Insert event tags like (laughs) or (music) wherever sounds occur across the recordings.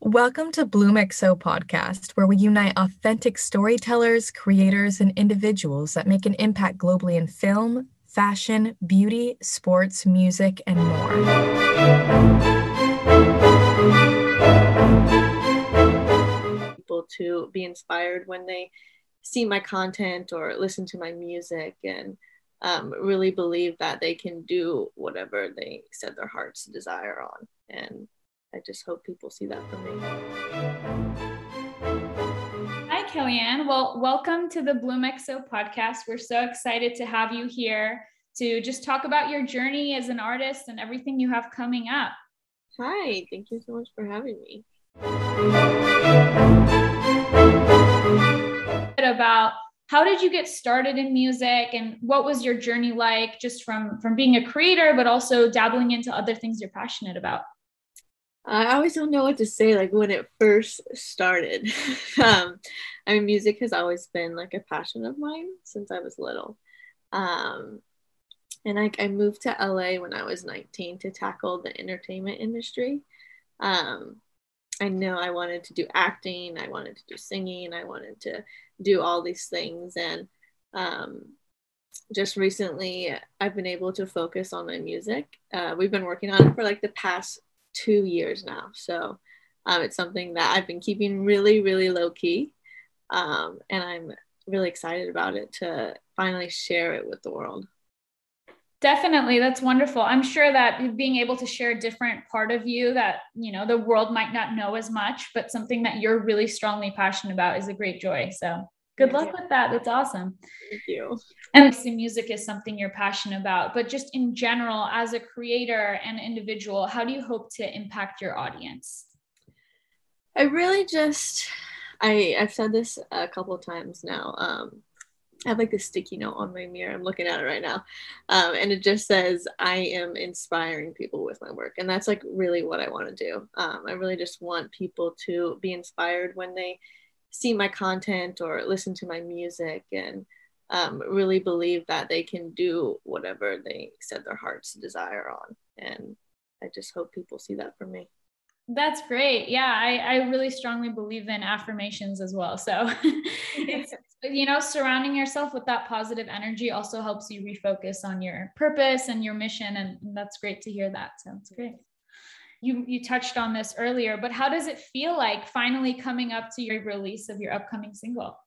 Welcome to Bloom XO podcast, where we unite authentic storytellers, creators, and individuals that make an impact globally in film, fashion, beauty, sports, music, and more. People to be inspired when they see my content or listen to my music and um, really believe that they can do whatever they set their hearts desire on. And I just hope people see that from me. Hi, Kellyanne. Well, welcome to the Bloom XO podcast. We're so excited to have you here to just talk about your journey as an artist and everything you have coming up. Hi, thank you so much for having me. About how did you get started in music and what was your journey like just from from being a creator but also dabbling into other things you're passionate about I always don't know what to say, like when it first started. (laughs) um, I mean, music has always been like a passion of mine since I was little. Um, and I, I moved to LA when I was 19 to tackle the entertainment industry. Um, I know I wanted to do acting, I wanted to do singing, I wanted to do all these things. And um, just recently, I've been able to focus on my music. Uh, we've been working on it for like the past two years now. So um, it's something that I've been keeping really, really low key. Um, and I'm really excited about it to finally share it with the world. Definitely. That's wonderful. I'm sure that being able to share a different part of you that, you know, the world might not know as much, but something that you're really strongly passionate about is a great joy. So good luck with that. That's awesome. Thank you. And the music is something you're passionate about, but just in general, as a creator and individual, how do you hope to impact your audience? I really just, I I've said this a couple of times now. Um, I have like this sticky note on my mirror. I'm looking at it right now, um, and it just says I am inspiring people with my work, and that's like really what I want to do. Um, I really just want people to be inspired when they see my content or listen to my music and um, really believe that they can do whatever they set their hearts desire on. And I just hope people see that from me. That's great. Yeah, I, I really strongly believe in affirmations as well. So (laughs) it's, (laughs) you know, surrounding yourself with that positive energy also helps you refocus on your purpose and your mission. And that's great to hear that. So it's great you you touched on this earlier, but how does it feel like finally coming up to your release of your upcoming single?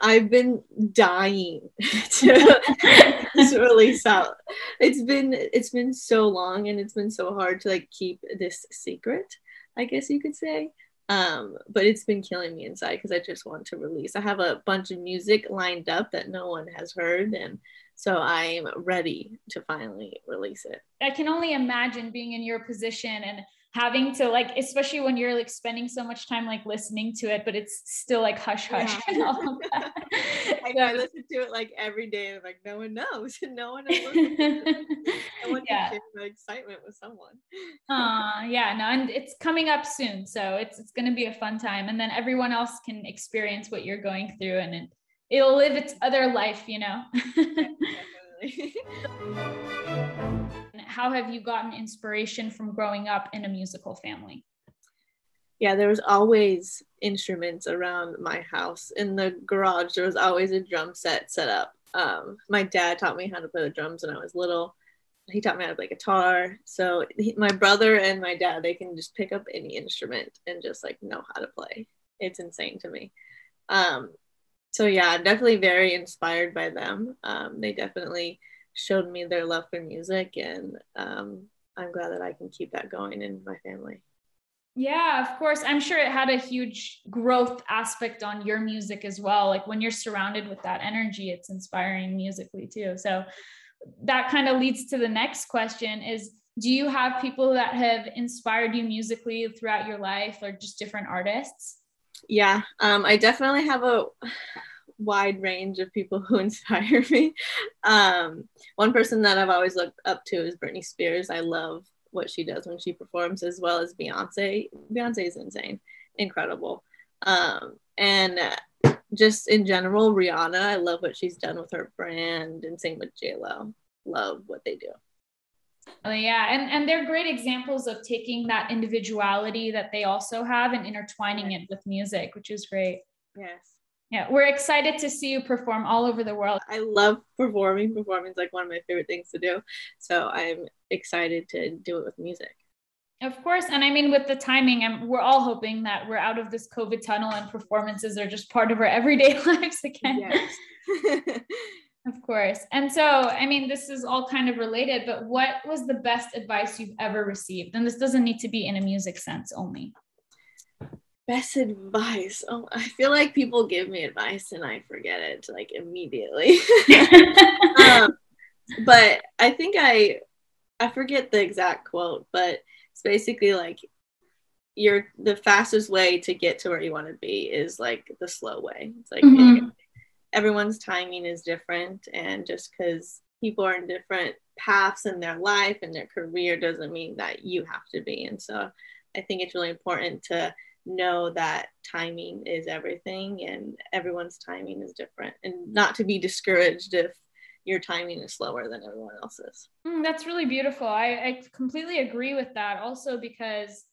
I've been dying (laughs) to, (laughs) to release out. It's been it's been so long and it's been so hard to like keep this secret, I guess you could say. Um, but it's been killing me inside because I just want to release. I have a bunch of music lined up that no one has heard and so I'm ready to finally release it. I can only imagine being in your position and having to like especially when you're like spending so much time like listening to it but it's still like hush hush yeah. (laughs) and all of that. I know I listen to it like every day like no one knows (laughs) no one knows (laughs) I want yeah. to share excitement with someone uh yeah no and it's coming up soon so it's it's going to be a fun time and then everyone else can experience what you're going through and it, it'll live its other life, you know. (laughs) How have you gotten inspiration from growing up in a musical family? Yeah, there was always instruments around my house. In the garage, there was always a drum set set up. Um, my dad taught me how to play the drums when I was little. He taught me how to play guitar. So he, my brother and my dad, they can just pick up any instrument and just like know how to play. It's insane to me. Um, so yeah, definitely very inspired by them. Um, they definitely showed me their love for music, and um, I'm glad that I can keep that going in my family. Yeah, of course. I'm sure it had a huge growth aspect on your music as well. Like when you're surrounded with that energy, it's inspiring musically too. So that kind of leads to the next question is do you have people that have inspired you musically throughout your life or just different artists? Yeah um, i definitely have a wide range of people who (laughs) inspire me. Um, one person that i've always looked up to is britney spears. I love what she does when she performs as well as beyonce. Beyonce is insane. Incredible. Um, and just in general rihanna i love what she's done with her brand and same with j-lo love what they do Oh, yeah, and and they're great examples of taking that individuality that they also have and intertwining it with music, which is great. Yes. Yeah, we're excited to see you perform all over the world. I love performing. Performing is like one of my favorite things to do. So I'm excited to do it with music. Of course. And I mean, with the timing, and we're all hoping that we're out of this COVID tunnel and performances are just part of our everyday (laughs) lives again. Yes. (laughs) of course. And so, I mean, this is all kind of related, but what was the best advice you've ever received? And this doesn't need to be in a music sense only. Best advice. Oh, I feel like people give me advice and I forget it like immediately. (laughs) (laughs) um, but I think I I forget the exact quote, but it's basically like you're the fastest way to get to where you want to be is like the slow way. It's like mm-hmm. Everyone's timing is different and just because people are in different paths in their life and their career doesn't mean that you have to be. And so I think it's really important to know that timing is everything and everyone's timing is different and not to be discouraged if your timing is slower than everyone else's. Mm, that's really beautiful. I, I completely agree with that also because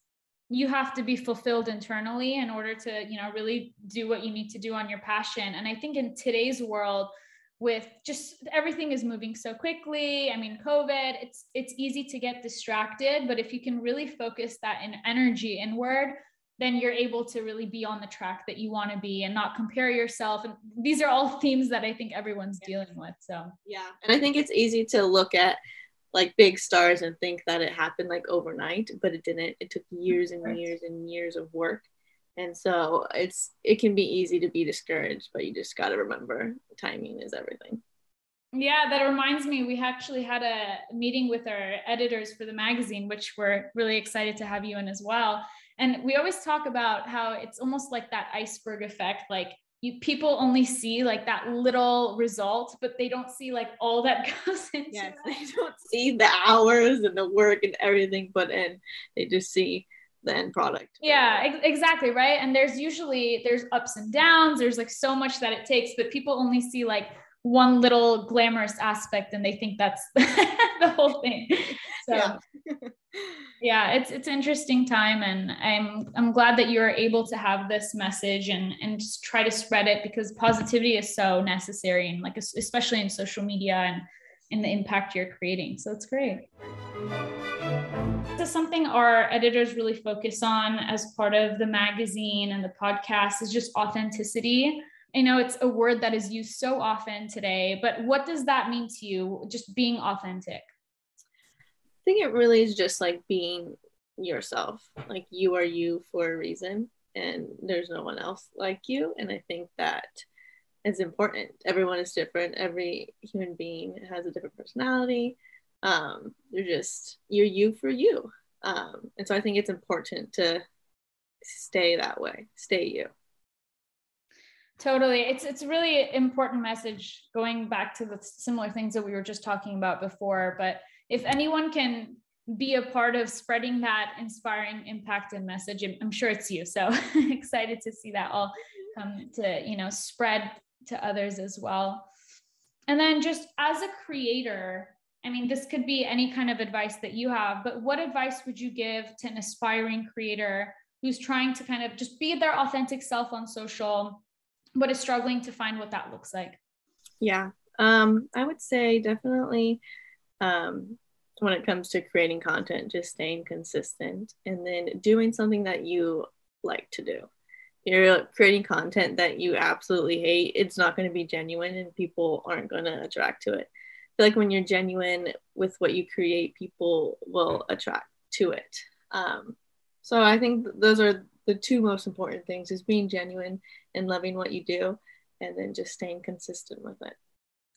you have to be fulfilled internally in order to you know really do what you need to do on your passion and i think in today's world with just everything is moving so quickly i mean covid it's it's easy to get distracted but if you can really focus that in energy inward then you're able to really be on the track that you want to be and not compare yourself. And these are all themes that I think everyone's dealing with. So, yeah. And I think it's easy to look at like big stars and think that it happened like overnight, but it didn't. It took years and years and years of work. And so it's it can be easy to be discouraged, but you just got to remember timing is everything. Yeah, that reminds me, we actually had a meeting with our editors for the magazine, which we're really excited to have you in as well. And we always talk about how it's almost like that iceberg effect. Like you, people only see like that little result, but they don't see like all that (laughs) goes into yes, it. They don't see the hours and the work and everything put in. They just see the end product. Yeah, ex- exactly. Right. And there's usually there's ups and downs. There's like so much that it takes, but people only see like one little glamorous aspect and they think that's (laughs) the whole thing. So yeah. (laughs) yeah, it's it's interesting time and I'm I'm glad that you're able to have this message and and just try to spread it because positivity is so necessary and like especially in social media and in the impact you're creating. So it's great. Is something our editors really focus on as part of the magazine and the podcast is just authenticity I know it's a word that is used so often today, but what does that mean to you, just being authentic? I think it really is just like being yourself. Like you are you for a reason, and there's no one else like you. And I think that is important. Everyone is different. Every human being has a different personality. Um, you're just you're you for you. Um, and so I think it's important to stay that way. Stay you. Totally. It's it's really important message going back to the similar things that we were just talking about before. But if anyone can be a part of spreading that inspiring impact and message, I'm sure it's you. So (laughs) excited to see that all come to, you know, spread to others as well. And then just as a creator, I mean, this could be any kind of advice that you have, but what advice would you give to an aspiring creator who's trying to kind of just be their authentic self on social but is struggling to find what that looks like? Yeah, um, I would say definitely um, when it comes to creating content, just staying consistent and then doing something that you like to do. You're creating content that you absolutely hate, it's not going to be genuine and people aren't going to attract to it. I feel like when you're genuine with what you create, people will attract to it. Um, so I think those are the two most important things is being genuine and loving what you do and then just staying consistent with it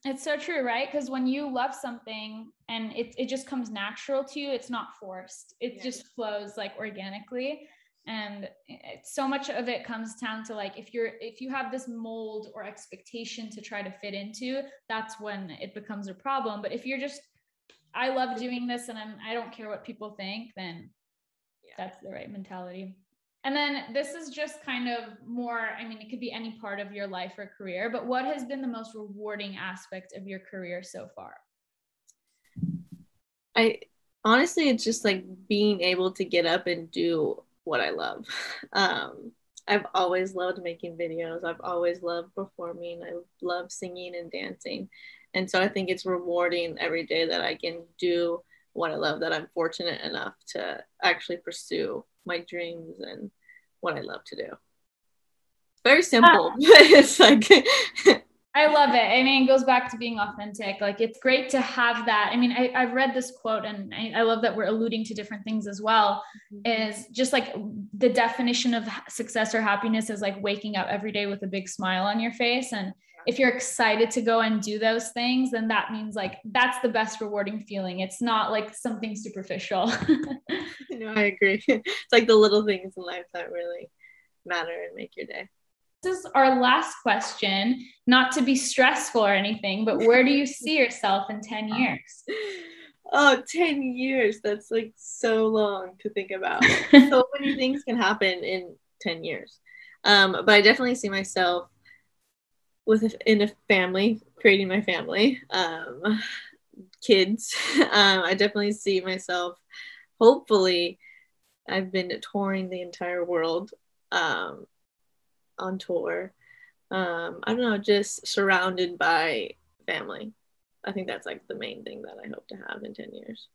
it's so true right? Because when you love something and it, it just comes natural to you it's not forced. It yeah. just flows like organically. And it, so much of it comes down to like if you're if you have this mold or expectation to try to fit into that's when it becomes a problem. But if you're just i love doing this and i'm i don't care what people think then yeah. that's the right mentality and then this is just kind of more, I mean, it could be any part of your life or career, but what has been the most rewarding aspect of your career so far? I honestly, it's just like being able to get up and do what I love. (laughs) Um, I've always loved making videos. I've always loved performing. I love singing and dancing. And so I think it's rewarding every day that I can do what I love, that I'm fortunate enough to actually pursue my dreams and what I love to do. Very simple, but (laughs) it's like I love it. I mean, it goes back to being authentic. Like it's great to have that. I mean, I, I've read this quote and I, I love that we're alluding to different things as well. Mm-hmm. Is just like the definition of success or happiness is like waking up every day with a big smile on your face. And if you're excited to go and do those things, then that means like that's the best rewarding feeling. It's not like something superficial. (laughs) no, I agree. (laughs) It's like the little things in life that really matter and make your day this is our last question, not to be stressful or anything, but where do you see yourself in 10 years? (laughs) Oh, 10 years. That's like so long to think about. so many things can happen in 10 years. Um, but I definitely see myself with a, in a family, creating my family, um, kids. (laughs) Um, I definitely see myself, hopefully, I've been touring the entire world um, on tour. Um, I don't know, just surrounded by family. I think that's like the main thing that I hope to have in 10 years.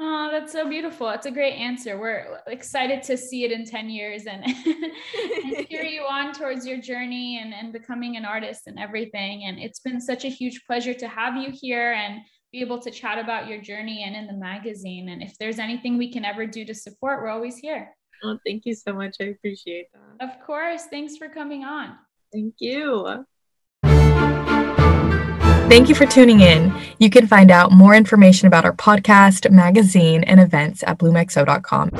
Oh, that's so beautiful. It's a great answer. We're excited to see it in 10 years and, (laughs) and cheer (laughs) you on towards your journey and, and becoming an artist and everything. And it's been such a huge pleasure to have you here and be able to chat about your journey and in the magazine. And if there's anything we can ever do to support, we're always here. Oh, thank you so much. I appreciate that. Of course. Thanks for coming on. Thank you. Thank you for tuning in. You can find out more information about our podcast, magazine, and events at bloomexo.com.